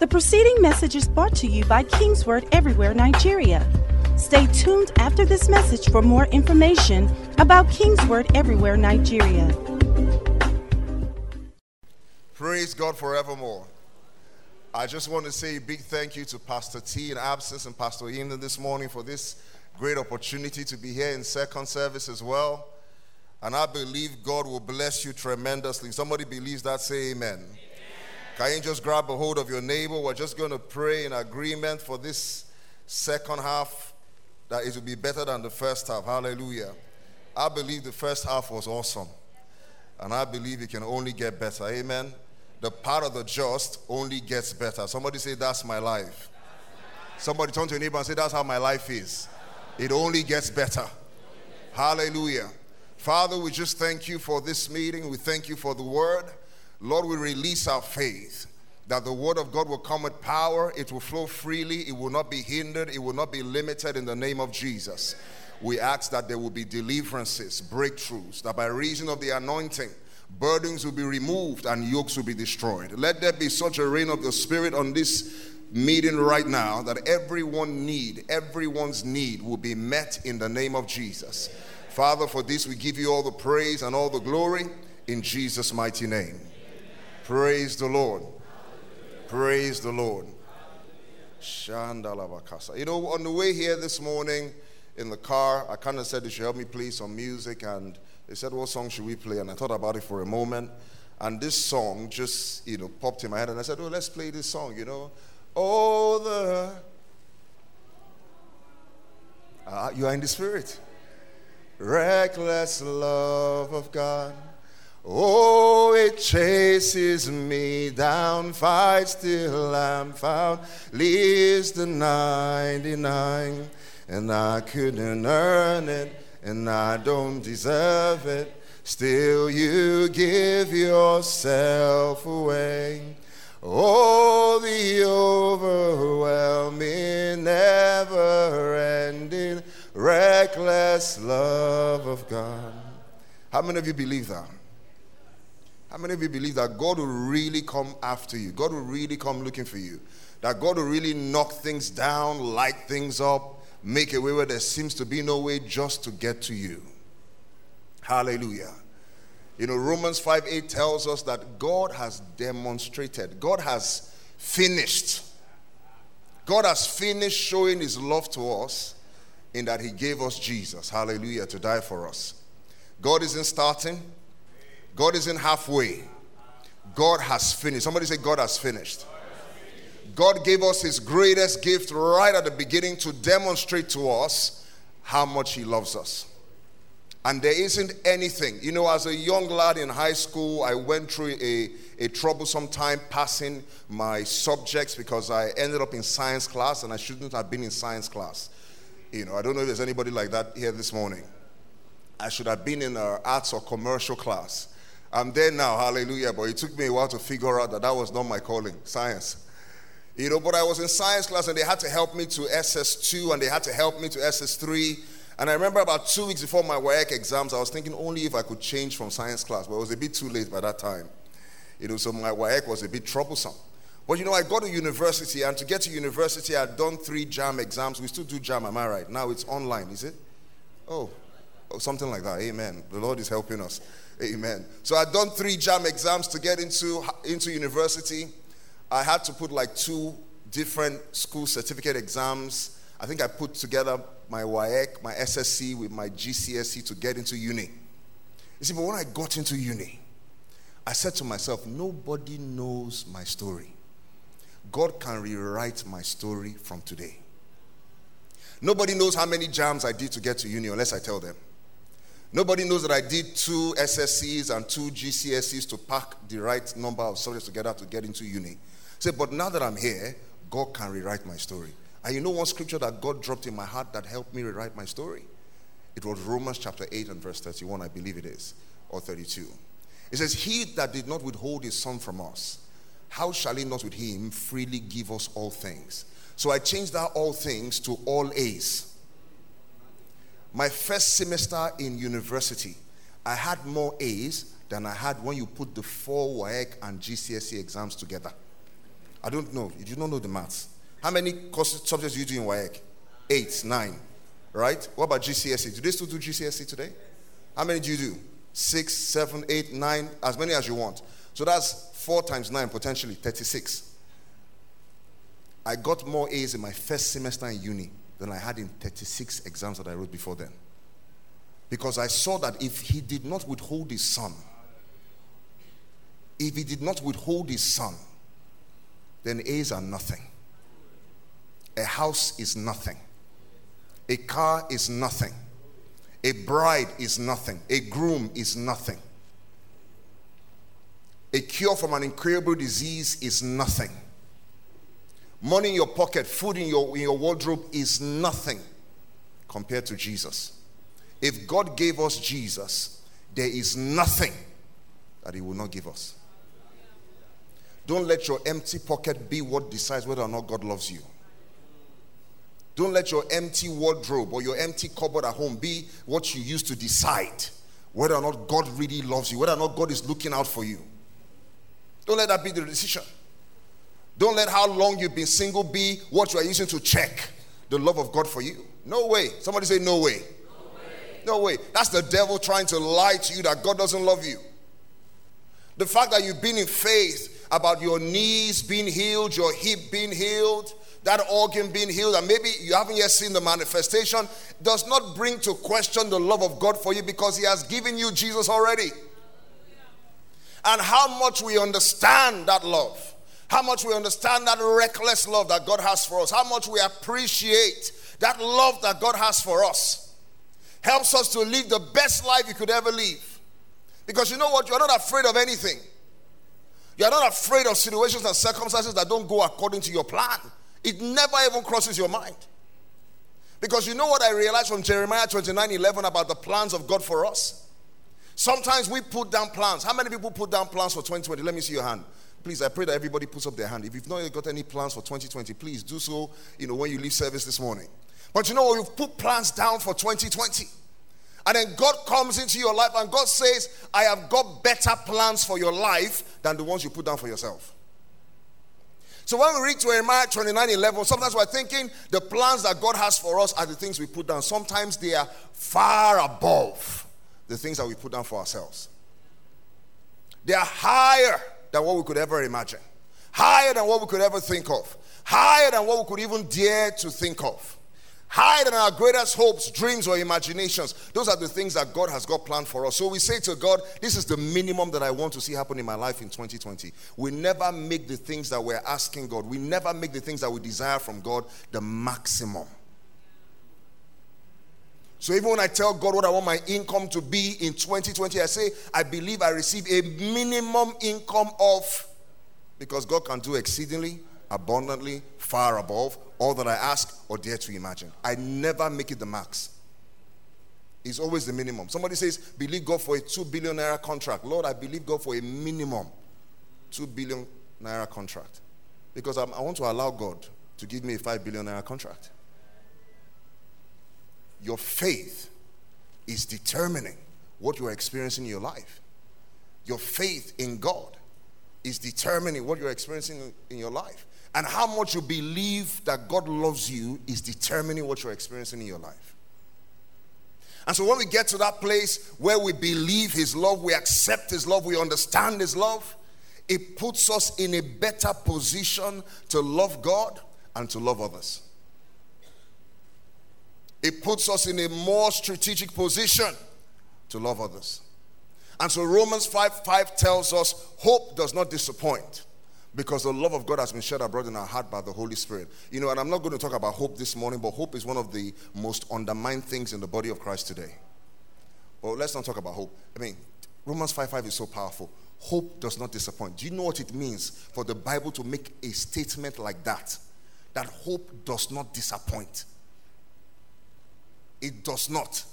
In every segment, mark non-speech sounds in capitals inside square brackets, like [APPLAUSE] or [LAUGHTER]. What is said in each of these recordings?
The preceding message is brought to you by Kingsword Everywhere Nigeria. Stay tuned after this message for more information about Kingsword Everywhere Nigeria. Praise God forevermore. I just want to say a big thank you to Pastor T in absence and Pastor Ian this morning for this great opportunity to be here in second service as well. And I believe God will bless you tremendously. Somebody believes that, say amen. amen. Can you just grab a hold of your neighbor? We're just going to pray in agreement for this second half that it will be better than the first half. Hallelujah. I believe the first half was awesome. And I believe it can only get better. Amen. The part of the just only gets better. Somebody say, That's my life. Somebody turn to your neighbor and say, That's how my life is. It only gets better. Hallelujah. Father, we just thank you for this meeting. We thank you for the word. Lord, we release our faith that the word of God will come with power, it will flow freely, it will not be hindered, it will not be limited in the name of Jesus. We ask that there will be deliverances, breakthroughs, that by reason of the anointing, burdens will be removed and yokes will be destroyed. Let there be such a reign of the Spirit on this meeting right now that everyone need, everyone's need will be met in the name of Jesus. Father, for this we give you all the praise and all the glory in Jesus' mighty name. Praise the Lord. Praise the Lord. Shandalabakasa. You know, on the way here this morning in the car, I kind of said they should help me play some music, and they said, What song should we play? And I thought about it for a moment, and this song just, you know, popped in my head, and I said, Oh, let's play this song, you know. Oh, the. Uh, you are in the spirit reckless love of God. Oh, it chases me down, fights till I'm found, leaves the 99, and I couldn't earn it, and I don't deserve it. Still, you give yourself away. Oh, the overwhelming, never ending reckless love of God. How many of you believe that? How many of you believe that God will really come after you? God will really come looking for you. That God will really knock things down, light things up, make a way where there seems to be no way just to get to you. Hallelujah. You know, Romans 5 8 tells us that God has demonstrated, God has finished. God has finished showing his love to us in that he gave us Jesus, hallelujah, to die for us. God isn't starting, God isn't halfway. God has finished. Somebody say, God has finished. God gave us his greatest gift right at the beginning to demonstrate to us how much he loves us. And there isn't anything. You know, as a young lad in high school, I went through a, a troublesome time passing my subjects because I ended up in science class and I shouldn't have been in science class. You know, I don't know if there's anybody like that here this morning. I should have been in arts or commercial class. I'm there now, hallelujah, but it took me a while to figure out that that was not my calling, science. You know, but I was in science class and they had to help me to SS2 and they had to help me to SS3. And I remember about two weeks before my WAEC exams, I was thinking only if I could change from science class, but it was a bit too late by that time. You know, so my WAEC was a bit troublesome. But you know, I got to university, and to get to university, I'd done three JAMB exams. We still do JAMB, am I right? Now it's online, is it? Oh, oh something like that. Amen. The Lord is helping us. Amen. So I'd done three JAMB exams to get into, into university. I had to put like two different school certificate exams. I think I put together my WAEC, my SSC with my GCSE to get into uni. You see, but when I got into uni, I said to myself, nobody knows my story. God can rewrite my story from today. Nobody knows how many JAMBs I did to get to uni unless I tell them. Nobody knows that I did two SSCs and two GCSEs to pack the right number of subjects together to get into uni. Say, but now that I'm here, God can rewrite my story. And you know one scripture that God dropped in my heart that helped me rewrite my story? It was Romans chapter 8 and verse 31, I believe it is, or 32. It says, He that did not withhold his son from us, how shall he not with him freely give us all things? So I changed that all things to all A's. My first semester in university, I had more A's than I had when you put the four WAEC and GCSE exams together. I don't know. You do not know the maths. How many courses, subjects do you do in WAEC? Eight, nine. Right? What about GCSE? Do they still do GCSE today? How many do you do? Six, seven, eight, nine, as many as you want. So that's four times nine, potentially 36. I got more A's in my first semester in uni than I had in 36 exams that I wrote before then. Because I saw that if he did not withhold his son, if he did not withhold his son, then A's are nothing. A house is nothing. A car is nothing. A bride is nothing. A groom is nothing. A cure from an incurable disease is nothing. Money in your pocket, food in your, in your wardrobe is nothing compared to Jesus. If God gave us Jesus, there is nothing that He will not give us. Don't let your empty pocket be what decides whether or not God loves you. Don't let your empty wardrobe or your empty cupboard at home be what you use to decide whether or not God really loves you, whether or not God is looking out for you. Don't let that be the decision. Don't let how long you've been single be what you are using to check the love of God for you. No way. Somebody say, No way. No way. That's the devil trying to lie to you that God doesn't love you. The fact that you've been in faith about your knees being healed, your hip being healed, that organ being healed, and maybe you haven't yet seen the manifestation, does not bring to question the love of God for you because He has given you Jesus already. And how much we understand that love how much we understand that reckless love that God has for us, how much we appreciate that love that God has for us, helps us to live the best life you could ever live. Because you know what? You're not afraid of anything. You're not afraid of situations and circumstances that don't go according to your plan. It never even crosses your mind. Because you know what I realized from Jeremiah 29 11 about the plans of God for us? Sometimes we put down plans. How many people put down plans for 2020? Let me see your hand. Please, I pray that everybody puts up their hand. If you've not got any plans for 2020, please do so, you know, when you leave service this morning. But you know what? You've put plans down for 2020. And then God comes into your life and God says, I have got better plans for your life than the ones you put down for yourself. So when we read to Jeremiah 29 11, sometimes we're thinking the plans that God has for us are the things we put down. Sometimes they are far above the things that we put down for ourselves, they are higher than what we could ever imagine, higher than what we could ever think of, higher than what we could even dare to think of. Higher than our greatest hopes, dreams, or imaginations. Those are the things that God has got planned for us. So we say to God, This is the minimum that I want to see happen in my life in 2020. We never make the things that we're asking God, we never make the things that we desire from God the maximum. So even when I tell God what I want my income to be in 2020, I say, I believe I receive a minimum income of, because God can do exceedingly, abundantly, far above all that I ask or dare to imagine. I never make it the max. It's always the minimum. Somebody says, believe God for a 2 billion naira contract. Lord, I believe God for a minimum 2 billion naira contract. Because I'm, i want to allow God to give me a 5 billion naira contract. Your faith is determining what you are experiencing in your life. Your faith in God is determining what you're experiencing in your life. And how much you believe that God loves you is determining what you're experiencing in your life. And so when we get to that place where we believe His love, we accept His love, we understand His love, it puts us in a better position to love God and to love others. It puts us in a more strategic position to love others. And so Romans 5 5 tells us hope does not disappoint because the love of God has been shed abroad in our heart by the Holy Spirit. You know, and I'm not going to talk about hope this morning, but hope is one of the most undermined things in the body of Christ today. Well, let's not talk about hope. I mean, Romans 5 5 is so powerful. Hope does not disappoint. Do you know what it means for the Bible to make a statement like that? That hope does not disappoint. It does not.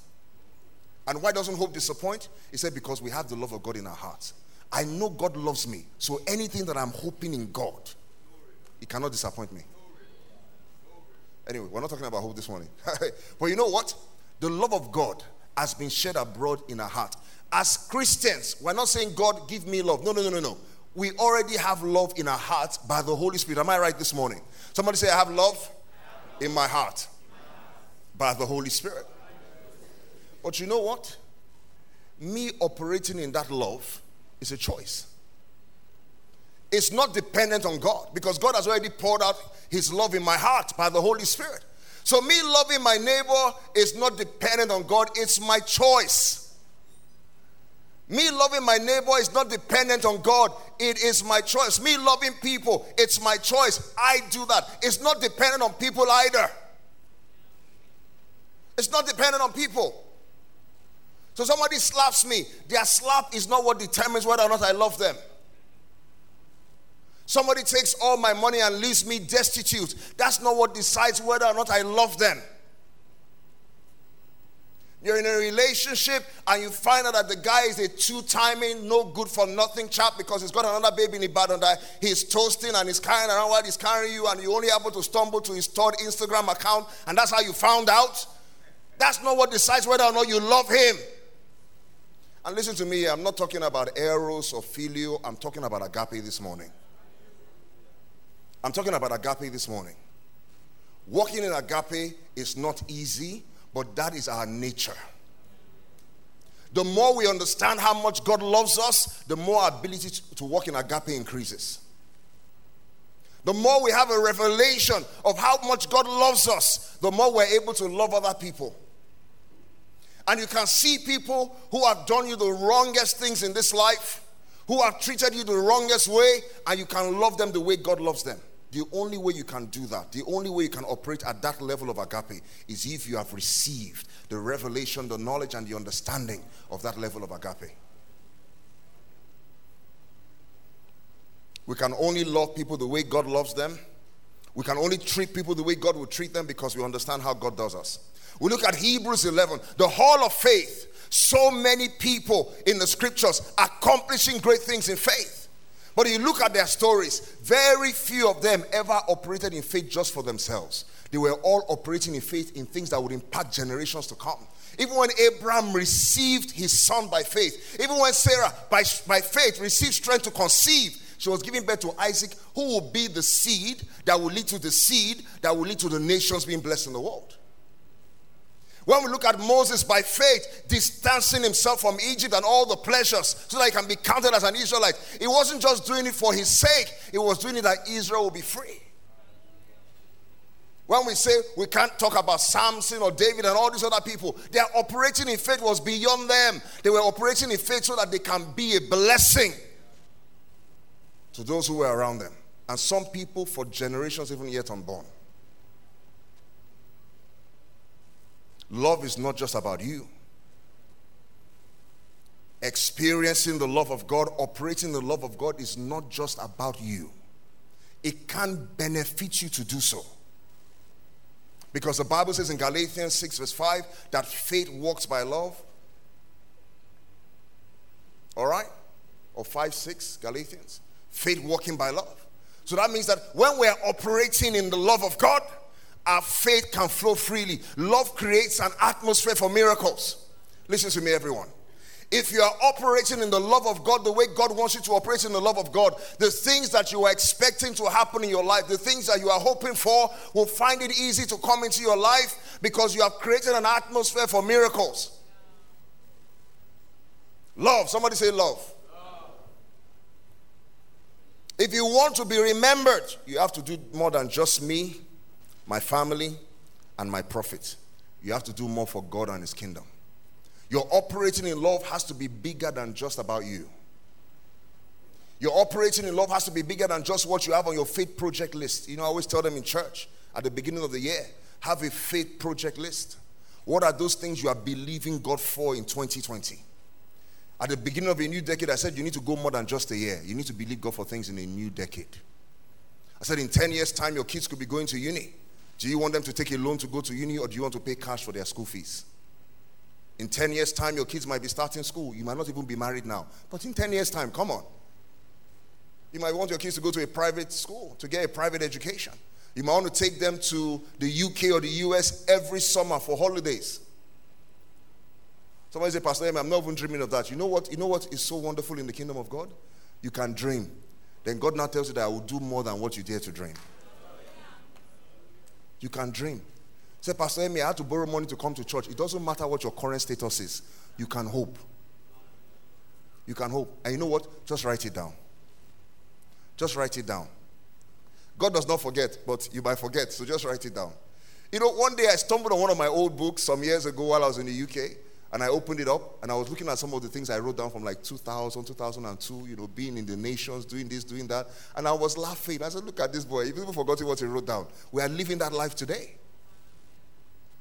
And why doesn't hope disappoint? He said, because we have the love of God in our hearts. I know God loves me. So anything that I'm hoping in God, He cannot disappoint me. Anyway, we're not talking about hope this morning. [LAUGHS] but you know what? The love of God has been shed abroad in our heart. As Christians, we're not saying, God, give me love. No, no, no, no, no. we already have love in our hearts by the Holy Spirit. Am I right this morning? Somebody say, I have love in my heart by the Holy Spirit. But you know what? Me operating in that love is a choice. It's not dependent on God because God has already poured out His love in my heart by the Holy Spirit. So, me loving my neighbor is not dependent on God, it's my choice. Me loving my neighbor is not dependent on God. It is my choice. Me loving people, it's my choice. I do that. It's not dependent on people either. It's not dependent on people. So somebody slaps me. Their slap is not what determines whether or not I love them. Somebody takes all my money and leaves me destitute. That's not what decides whether or not I love them. You're in a relationship and you find out that the guy is a two timing, no good for nothing chap because he's got another baby in Ibadan that he's toasting and he's carrying around while he's carrying you, and you only able to stumble to his third Instagram account, and that's how you found out. That's not what decides whether or not you love him. And listen to me, I'm not talking about eros or phileo, I'm talking about agape this morning. I'm talking about agape this morning. Walking in agape is not easy but that is our nature. The more we understand how much God loves us, the more our ability to walk in agape increases. The more we have a revelation of how much God loves us, the more we're able to love other people. And you can see people who have done you the wrongest things in this life, who have treated you the wrongest way, and you can love them the way God loves them. The only way you can do that, the only way you can operate at that level of agape is if you have received the revelation, the knowledge, and the understanding of that level of agape. We can only love people the way God loves them. We can only treat people the way God will treat them because we understand how God does us. We look at Hebrews 11, the hall of faith. So many people in the scriptures accomplishing great things in faith. But you look at their stories, very few of them ever operated in faith just for themselves. They were all operating in faith in things that would impact generations to come. Even when Abraham received his son by faith, even when Sarah, by, by faith, received strength to conceive, she was giving birth to Isaac, who will be the seed that will lead to the seed that will lead to the nations being blessed in the world. When we look at Moses by faith, distancing himself from Egypt and all the pleasures so that he can be counted as an Israelite, he wasn't just doing it for his sake, he was doing it that Israel will be free. When we say we can't talk about Samson or David and all these other people, their operating in faith was beyond them. They were operating in faith so that they can be a blessing to those who were around them. And some people for generations, even yet unborn. Love is not just about you. Experiencing the love of God, operating the love of God is not just about you. It can benefit you to do so. Because the Bible says in Galatians 6, verse 5, that faith works by love. All right? Or 5, 6, Galatians. Faith walking by love. So that means that when we're operating in the love of God, our faith can flow freely. Love creates an atmosphere for miracles. Listen to me, everyone. If you are operating in the love of God the way God wants you to operate in the love of God, the things that you are expecting to happen in your life, the things that you are hoping for, will find it easy to come into your life because you have created an atmosphere for miracles. Love. Somebody say love. If you want to be remembered, you have to do more than just me my family, and my profit. You have to do more for God and His kingdom. Your operating in love has to be bigger than just about you. Your operating in love has to be bigger than just what you have on your faith project list. You know, I always tell them in church at the beginning of the year have a faith project list. What are those things you are believing God for in 2020? At the beginning of a new decade, I said you need to go more than just a year. You need to believe God for things in a new decade. I said in 10 years' time, your kids could be going to uni. Do you want them to take a loan to go to uni or do you want to pay cash for their school fees? In 10 years' time, your kids might be starting school. You might not even be married now. But in 10 years' time, come on. You might want your kids to go to a private school to get a private education. You might want to take them to the UK or the US every summer for holidays. Somebody say, Pastor, I'm not even dreaming of that. You know what? You know what is so wonderful in the kingdom of God? You can dream, then God now tells you that I will do more than what you dare to dream. You can dream. Say, Pastor Amy, I had to borrow money to come to church. It doesn't matter what your current status is. You can hope. You can hope. And you know what? Just write it down. Just write it down. God does not forget, but you might forget, so just write it down. You know, one day I stumbled on one of my old books some years ago while I was in the UK, and I opened it up, and I was looking at some of the things I wrote down from like 2000, 2002, you know, being in the nations, doing this, doing that, and I was laughing. I said, Look at this boy. If people forgot what he wrote down, we are living that life today.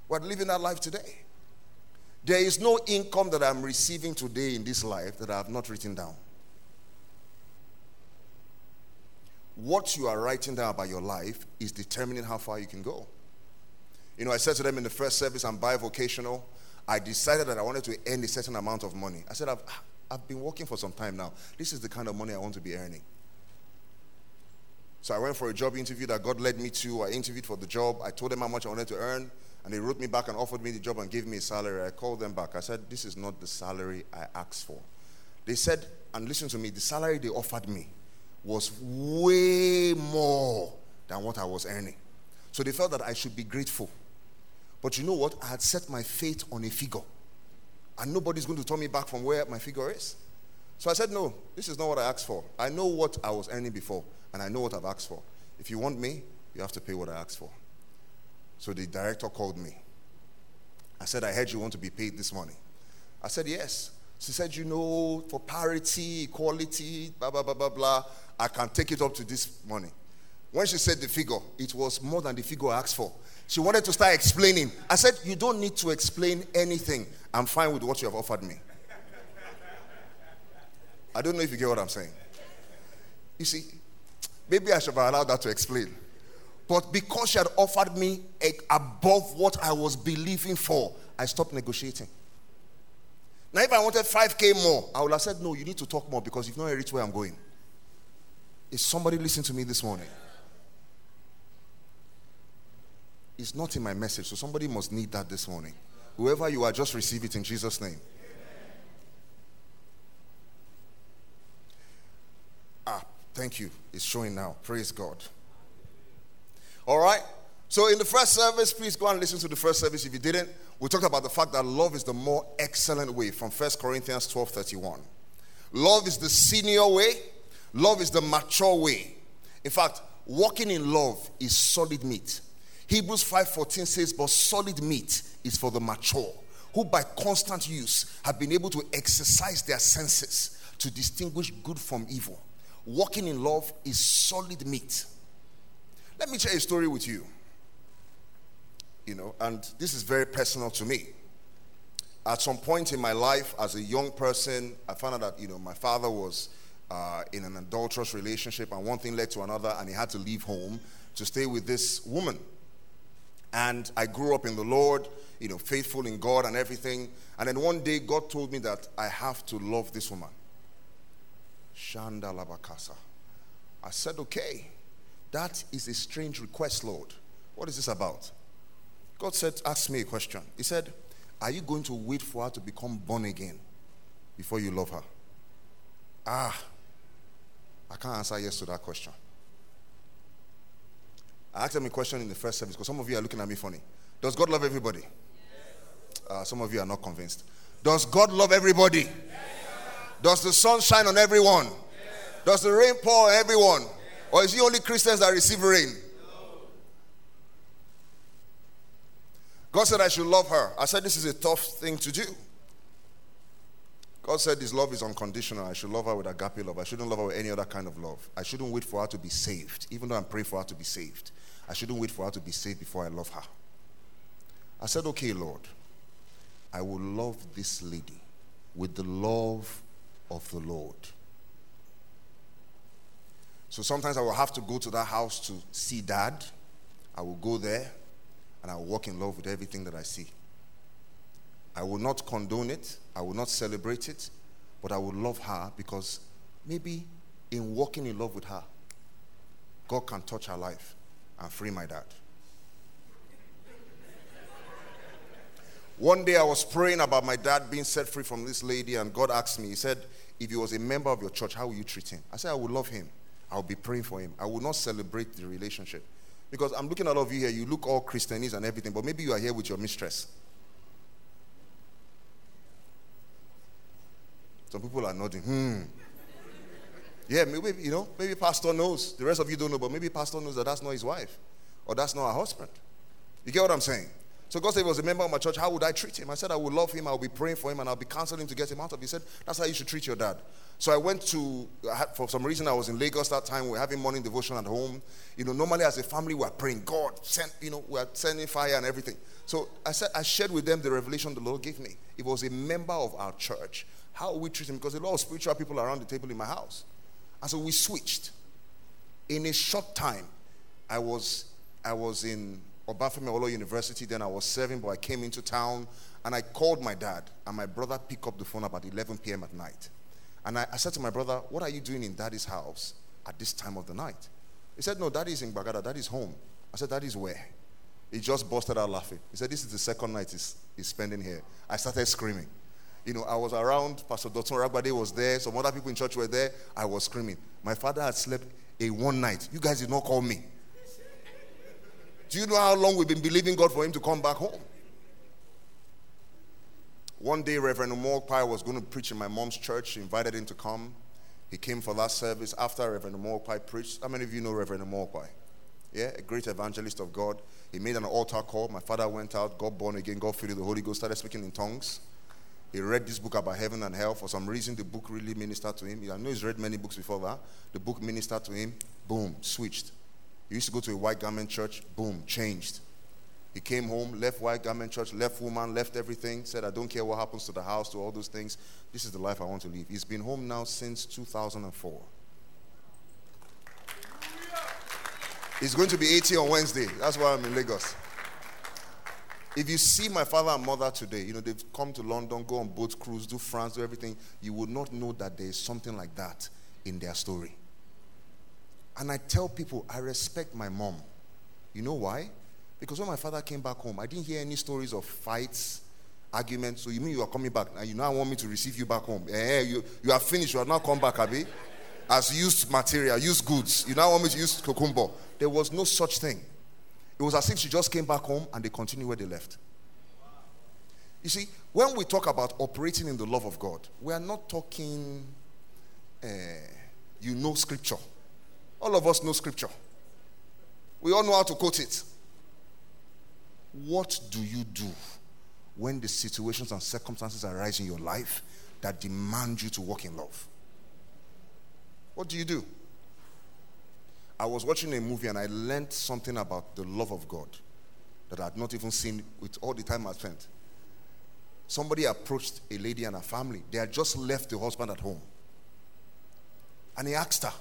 We're living that life today. There is no income that I'm receiving today in this life that I have not written down. What you are writing down about your life is determining how far you can go. You know, I said to them in the first service, I'm bivocational. I decided that I wanted to earn a certain amount of money. I said, I've, I've been working for some time now. This is the kind of money I want to be earning. So I went for a job interview that God led me to. I interviewed for the job. I told them how much I wanted to earn. And they wrote me back and offered me the job and gave me a salary. I called them back. I said, This is not the salary I asked for. They said, and listen to me, the salary they offered me was way more than what I was earning. So they felt that I should be grateful. But you know what? I had set my faith on a figure. And nobody's going to turn me back from where my figure is. So I said, No, this is not what I asked for. I know what I was earning before, and I know what I've asked for. If you want me, you have to pay what I asked for. So the director called me. I said, I heard you want to be paid this money. I said, Yes. She said, You know, for parity, equality, blah, blah, blah, blah, blah, I can take it up to this money. When she said the figure, it was more than the figure I asked for. She wanted to start explaining. I said, You don't need to explain anything. I'm fine with what you have offered me. I don't know if you get what I'm saying. You see, maybe I should have allowed that to explain. But because she had offered me above what I was believing for, I stopped negotiating. Now, if I wanted 5K more, I would have said, No, you need to talk more because you've not reached where I'm going. Is somebody listening to me this morning? It's not in my message, so somebody must need that this morning. Whoever you are, just receive it in Jesus' name. Ah, thank you. It's showing now. Praise God. All right? So, in the first service, please go and listen to the first service if you didn't. We talked about the fact that love is the more excellent way from 1 Corinthians 12 31. Love is the senior way, love is the mature way. In fact, walking in love is solid meat. Hebrews 5:14 says, "But solid meat is for the mature, who by constant use have been able to exercise their senses to distinguish good from evil." Walking in love is solid meat. Let me share a story with you. You know, and this is very personal to me. At some point in my life, as a young person, I found out that, you know, my father was uh, in an adulterous relationship, and one thing led to another, and he had to leave home to stay with this woman. And I grew up in the Lord, you know, faithful in God and everything. And then one day, God told me that I have to love this woman. Shanda Labakasa. I said, okay. That is a strange request, Lord. What is this about? God said, Ask me a question. He said, Are you going to wait for her to become born again before you love her? Ah, I can't answer yes to that question. I asked him a question in the first service because some of you are looking at me funny. Does God love everybody? Uh, some of you are not convinced. Does God love everybody? Does the sun shine on everyone? Does the rain pour on everyone? Or is it only Christians that receive rain? God said I should love her. I said this is a tough thing to do. God said this love is unconditional. I should love her with agape love. I shouldn't love her with any other kind of love. I shouldn't wait for her to be saved, even though I'm praying for her to be saved. I shouldn't wait for her to be saved before I love her. I said, Okay, Lord, I will love this lady with the love of the Lord. So sometimes I will have to go to that house to see dad. I will go there and I will walk in love with everything that I see. I will not condone it, I will not celebrate it, but I will love her because maybe in walking in love with her, God can touch her life and free my dad. One day I was praying about my dad being set free from this lady, and God asked me, He said, If he was a member of your church, how will you treat him? I said, I would love him. I'll be praying for him. I will not celebrate the relationship. Because I'm looking at all of you here, you look all Christianese and everything, but maybe you are here with your mistress. Some people are nodding, hmm. Yeah, maybe, you know, maybe pastor knows. The rest of you don't know, but maybe pastor knows that that's not his wife or that's not her husband. You get what I'm saying? So God said he was a member of my church. How would I treat him? I said I would love him. I'll be praying for him and I'll be counseling him to get him out of. It. He said that's how you should treat your dad. So I went to for some reason I was in Lagos that time. We we're having morning devotion at home. You know, normally as a family we're praying. God sent. You know, we're sending fire and everything. So I said I shared with them the revelation the Lord gave me. He was a member of our church. How we treat him because a lot of spiritual people around the table in my house. And so we switched. In a short time, I was I was in Obafemi Awolowo University. Then I was serving, but I came into town and I called my dad, and my brother picked up the phone about 11 p.m. at night. And I, I, said to my brother, What are you doing in daddy's house at this time of the night? He said, No, daddy's in Gbagada, daddy's home. I said, Daddy's where? He just busted out laughing. He said, This is the second night he's, he's spending here. I started screaming. You know, I was around, Pastor Dotun Ragbade was there, some other people in church were there. I was screaming. My father had slept a one night. You guys did not call me. Do you know how long we've been believing God for him to come back home? One day, Reverend Omokpai was going to preach in my mom's church. She invited him to come. He came for that service after Reverend Omokpai preached. How many of you know Reverend Omokpai? Yeah, a great evangelist of God. He made an altar call. My father went out, got born again, got filled with the Holy Ghost, started speaking in tongues. He read this book about heaven and hell. For some reason, the book really ministered to him. I know he's read many books before that. The book ministered to him. Boom, switched. He used to go to a white garment church. Boom, changed. He came home, left white garment church, left woman, left everything, said, I don't care what happens to the house, to all those things. This is the life I want to live. He's been home now since 2004. He's going to be 80 on Wednesday. That's why I'm in Lagos. If you see my father and mother today, you know, they've come to London, go on boat cruise, do France, do everything, you would not know that there is something like that in their story. And I tell people, I respect my mom. You know why? Because when my father came back home, I didn't hear any stories of fights, arguments. So you mean you are coming back? Now you now want me to receive you back home? Eh, you, you are finished. You are now come back, Abby. As used material, used goods. You now want me to use tokunbo. There was no such thing. It was as if she just came back home and they continued where they left. You see, when we talk about operating in the love of God, we are not talking, uh, you know, scripture. All of us know scripture. We all know how to quote it. What do you do when the situations and circumstances arise in your life that demand you to walk in love? What do you do? I was watching a movie and I learned something about the love of God that I had not even seen with all the time I spent. Somebody approached a lady and her family. They had just left the husband at home. And he asked her,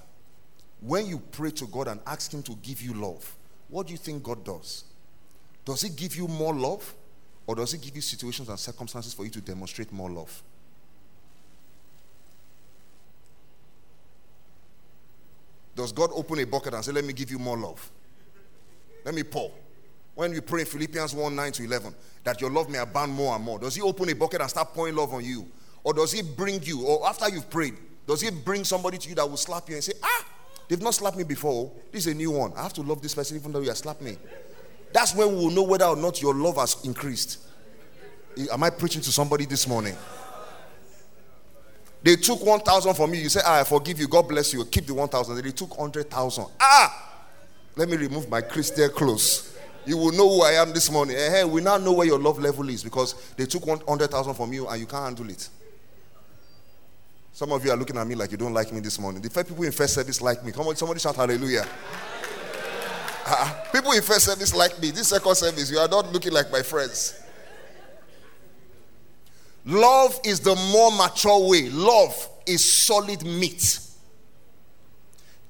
when you pray to God and ask Him to give you love, what do you think God does? Does He give you more love? Or does He give you situations and circumstances for you to demonstrate more love? Does God open a bucket and say, Let me give you more love? Let me pour. When we pray in Philippians 1 9 to 11, that your love may abound more and more, does He open a bucket and start pouring love on you? Or does He bring you, or after you've prayed, does He bring somebody to you that will slap you and say, Ah, They've not slapped me before. This is a new one. I have to love this person even though you have slapped me. That's when we will know whether or not your love has increased. Am I preaching to somebody this morning? They took 1,000 from you. You say, ah, I forgive you. God bless you. Keep the 1,000. They took 100,000. Ah! Let me remove my Christian clothes. You will know who I am this morning. Hey, we now know where your love level is because they took 100,000 from you and you can't handle it. Some of you are looking at me like you don't like me this morning. The first people in first service like me. Come on, somebody shout hallelujah. Uh, people in first service like me. This second service, you are not looking like my friends. Love is the more mature way. Love is solid meat.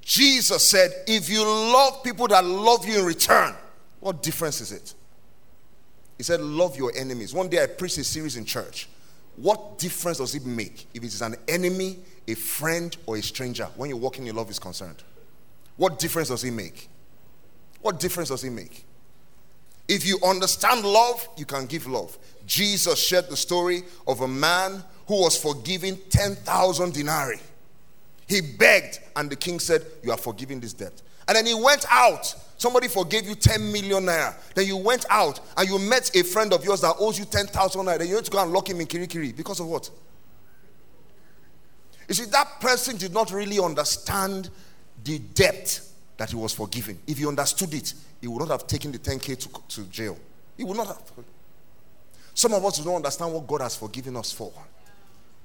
Jesus said, if you love people that love you in return, what difference is it? He said, love your enemies. One day I preached a series in church what difference does it make if it is an enemy, a friend, or a stranger when you're walking in love is concerned? What difference does it make? What difference does it make? If you understand love, you can give love. Jesus shared the story of a man who was forgiven 10,000 denarii. He begged, and the king said, You are forgiving this debt. And then he went out. Somebody forgave you 10 million naira. Then you went out and you met a friend of yours that owes you 10,000 naira. Then you had to go and lock him in Kirikiri. Because of what? You see, that person did not really understand the depth that he was forgiven. If he understood it, he would not have taken the 10K to, to jail. He would not have. Some of us don't understand what God has forgiven us for.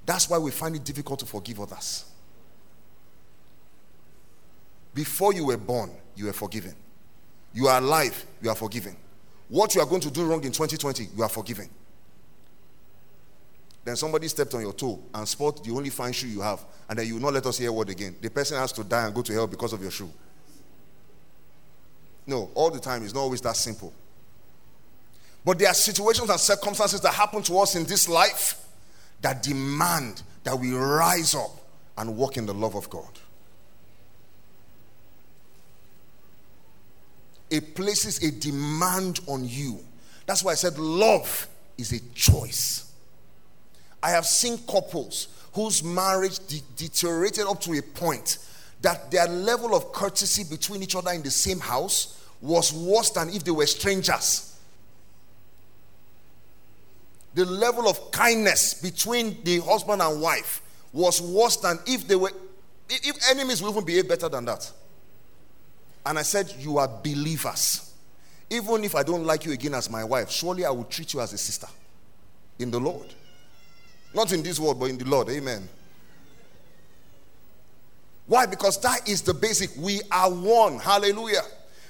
That's why we find it difficult to forgive others. Before you were born, you were forgiven. You are alive, you are forgiven. What you are going to do wrong in 2020, you are forgiven. Then somebody stepped on your toe and spot the only fine shoe you have, and then you will not let us hear a word again. The person has to die and go to hell because of your shoe. No, all the time it's not always that simple. But there are situations and circumstances that happen to us in this life that demand that we rise up and walk in the love of God. It places a demand on you. That's why I said love is a choice. I have seen couples whose marriage de- deteriorated up to a point that their level of courtesy between each other in the same house was worse than if they were strangers. The level of kindness between the husband and wife was worse than if they were, if enemies would even behave better than that. And I said, You are believers. Even if I don't like you again as my wife, surely I will treat you as a sister in the Lord. Not in this world, but in the Lord. Amen. Why? Because that is the basic. We are one. Hallelujah.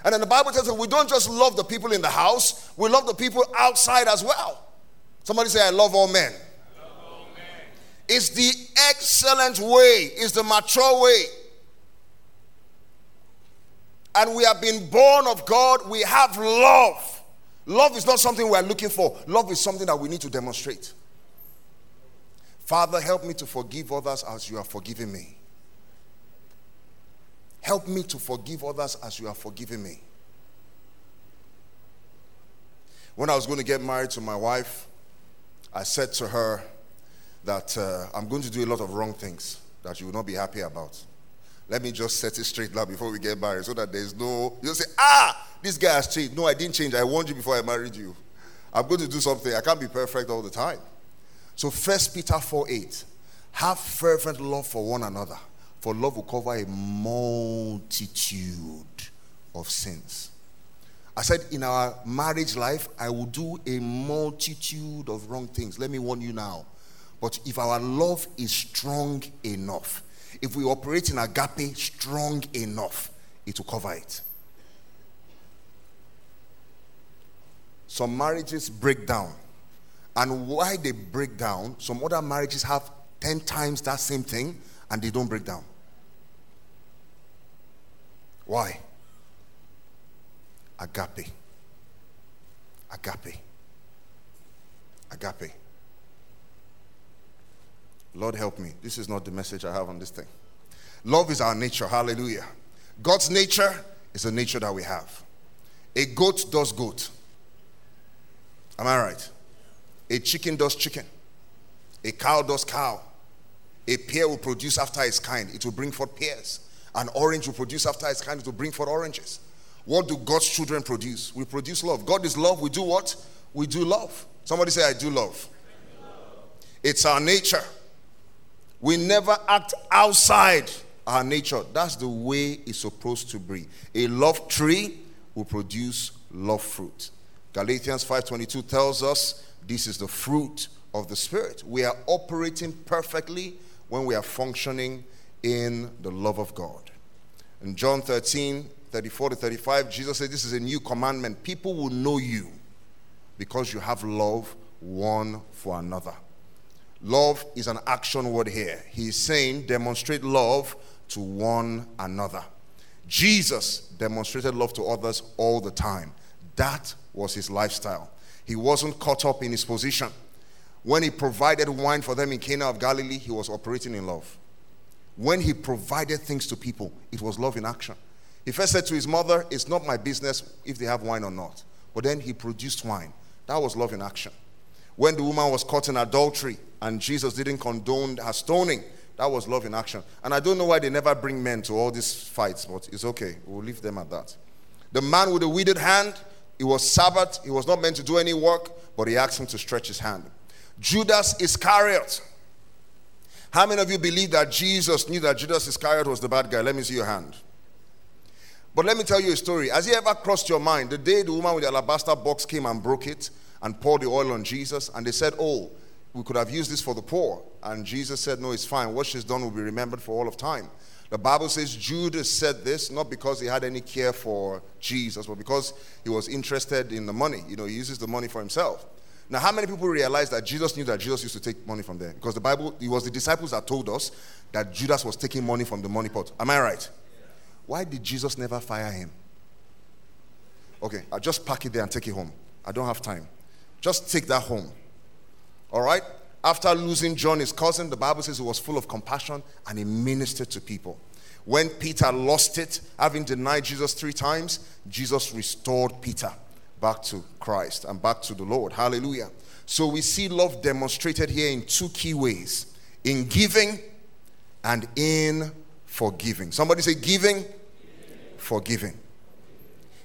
And then the Bible tells us we don't just love the people in the house, we love the people outside as well. Somebody say, I love all men. It's the excellent way, it's the mature way. And we have been born of God, we have love. Love is not something we are looking for, love is something that we need to demonstrate. Father, help me to forgive others as you are forgiving me. Help me to forgive others as you have forgiven me. When I was going to get married to my wife, I said to her that uh, I'm going to do a lot of wrong things that you will not be happy about. Let me just set it straight now before we get married so that there's no, you don't say, ah, this guy has changed. No, I didn't change. I warned you before I married you. I'm going to do something. I can't be perfect all the time. So, First Peter 4 8, have fervent love for one another for love will cover a multitude of sins. I said, in our marriage life, I will do a multitude of wrong things. Let me warn you now. But if our love is strong enough, if we operate in agape strong enough, it will cover it. Some marriages break down. And why they break down, some other marriages have 10 times that same thing and they don't break down. Why? Agape. Agape. Agape. Lord help me. This is not the message I have on this thing. Love is our nature. Hallelujah. God's nature is the nature that we have. A goat does goat. Am I right? A chicken does chicken. A cow does cow. A pear will produce after its kind, it will bring forth pears. An orange will produce after its kind to bring forth oranges. What do God's children produce? We produce love. God is love. We do what? We do love. Somebody say, I do love. It's our nature. We never act outside our nature. That's the way it's supposed to be. A love tree will produce love fruit. Galatians 5:22 tells us this is the fruit of the spirit. We are operating perfectly when we are functioning in the love of God. In John 13, 34 to 35, Jesus said, This is a new commandment. People will know you because you have love one for another. Love is an action word here. He's saying, demonstrate love to one another. Jesus demonstrated love to others all the time. That was his lifestyle. He wasn't caught up in his position. When he provided wine for them in Cana of Galilee, he was operating in love. When he provided things to people, it was love in action. He first said to his mother, It's not my business if they have wine or not. But then he produced wine. That was love in action. When the woman was caught in adultery and Jesus didn't condone her stoning, That was love in action. And I don't know why they never bring men to all these fights, but it's okay. We'll leave them at that. The man with the withered hand, it was Sabbath. He was not meant to do any work, but he asked him to stretch his hand. Judas Iscariot. How many of you believe that Jesus knew that Judas Iscariot was the bad guy? Let me see your hand. But let me tell you a story. Has it ever crossed your mind the day the woman with the alabaster box came and broke it and poured the oil on Jesus, and they said, Oh, we could have used this for the poor. And Jesus said, No, it's fine. What she's done will be remembered for all of time. The Bible says Judas said this not because he had any care for Jesus, but because he was interested in the money. You know, he uses the money for himself. Now, how many people realize that Jesus knew that Jesus used to take money from them? Because the Bible, it was the disciples that told us that Judas was taking money from the money pot. Am I right? Why did Jesus never fire him? Okay, I'll just pack it there and take it home. I don't have time. Just take that home. All right? After losing John, his cousin, the Bible says he was full of compassion and he ministered to people. When Peter lost it, having denied Jesus three times, Jesus restored Peter back to Christ and back to the Lord. Hallelujah. So we see love demonstrated here in two key ways in giving and in forgiving. Somebody say giving, forgiving.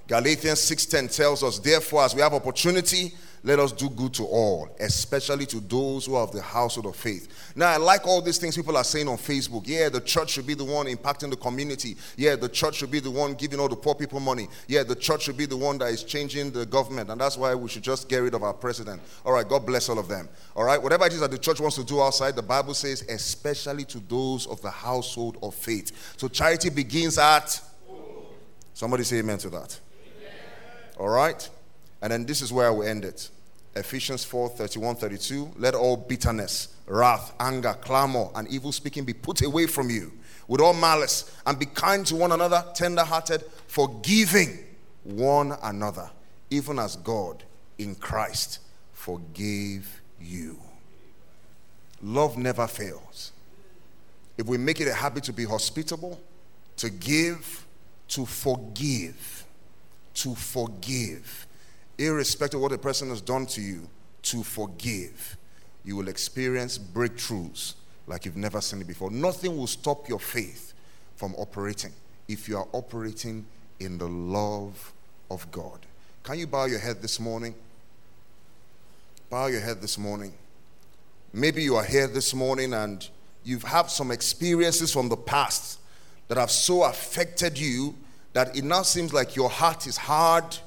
Galatians 6:10 tells us, therefore, as we have opportunity, let us do good to all, especially to those who are of the household of faith. Now, I like all these things people are saying on Facebook. Yeah, the church should be the one impacting the community. Yeah, the church should be the one giving all the poor people money. Yeah, the church should be the one that is changing the government. And that's why we should just get rid of our president. All right, God bless all of them. All right, whatever it is that the church wants to do outside, the Bible says, especially to those of the household of faith. So charity begins at. Somebody say amen to that. All right? And then this is where will end it. Ephesians 4 31 32. Let all bitterness, wrath, anger, clamor, and evil speaking be put away from you with all malice, and be kind to one another, tender hearted, forgiving one another, even as God in Christ forgave you. Love never fails. If we make it a habit to be hospitable, to give, to forgive, to forgive, irrespective of what the person has done to you, to forgive, you will experience breakthroughs like you've never seen it before. Nothing will stop your faith from operating if you are operating in the love of God. Can you bow your head this morning? Bow your head this morning. Maybe you are here this morning and you've had some experiences from the past that have so affected you that it now seems like your heart is hard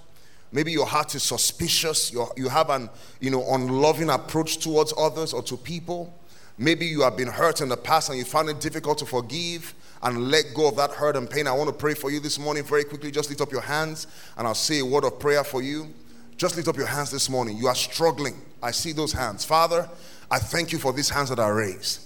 Maybe your heart is suspicious. you you have an you know, unloving approach towards others or to people. Maybe you have been hurt in the past and you found it difficult to forgive and let go of that hurt and pain. I want to pray for you this morning very quickly. Just lift up your hands and I'll say a word of prayer for you. Just lift up your hands this morning. You are struggling. I see those hands. Father, I thank you for these hands that are raised.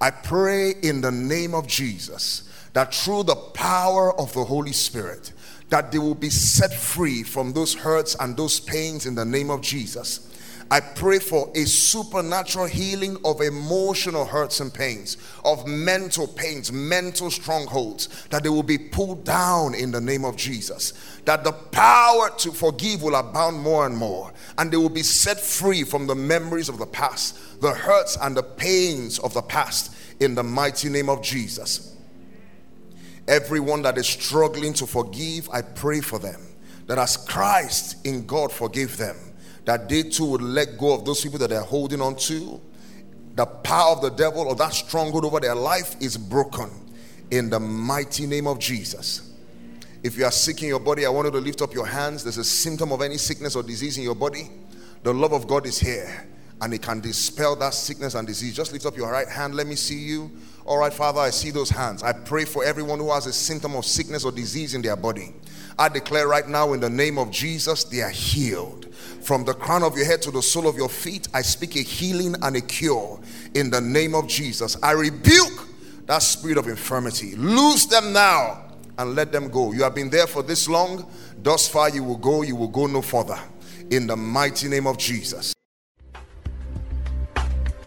I pray in the name of Jesus that through the power of the Holy Spirit, that they will be set free from those hurts and those pains in the name of Jesus. I pray for a supernatural healing of emotional hurts and pains, of mental pains, mental strongholds, that they will be pulled down in the name of Jesus. That the power to forgive will abound more and more, and they will be set free from the memories of the past, the hurts and the pains of the past, in the mighty name of Jesus. Everyone that is struggling to forgive, I pray for them. That as Christ in God forgive them, that they too would let go of those people that they're holding on to. The power of the devil or that stronghold over their life is broken in the mighty name of Jesus. If you are sick in your body, I want you to lift up your hands. There's a symptom of any sickness or disease in your body. The love of God is here and it can dispel that sickness and disease. Just lift up your right hand. Let me see you. All right, Father, I see those hands. I pray for everyone who has a symptom of sickness or disease in their body. I declare right now in the name of Jesus, they are healed. From the crown of your head to the sole of your feet, I speak a healing and a cure in the name of Jesus. I rebuke that spirit of infirmity. Loose them now and let them go. You have been there for this long. Thus far, you will go, you will go no further. In the mighty name of Jesus.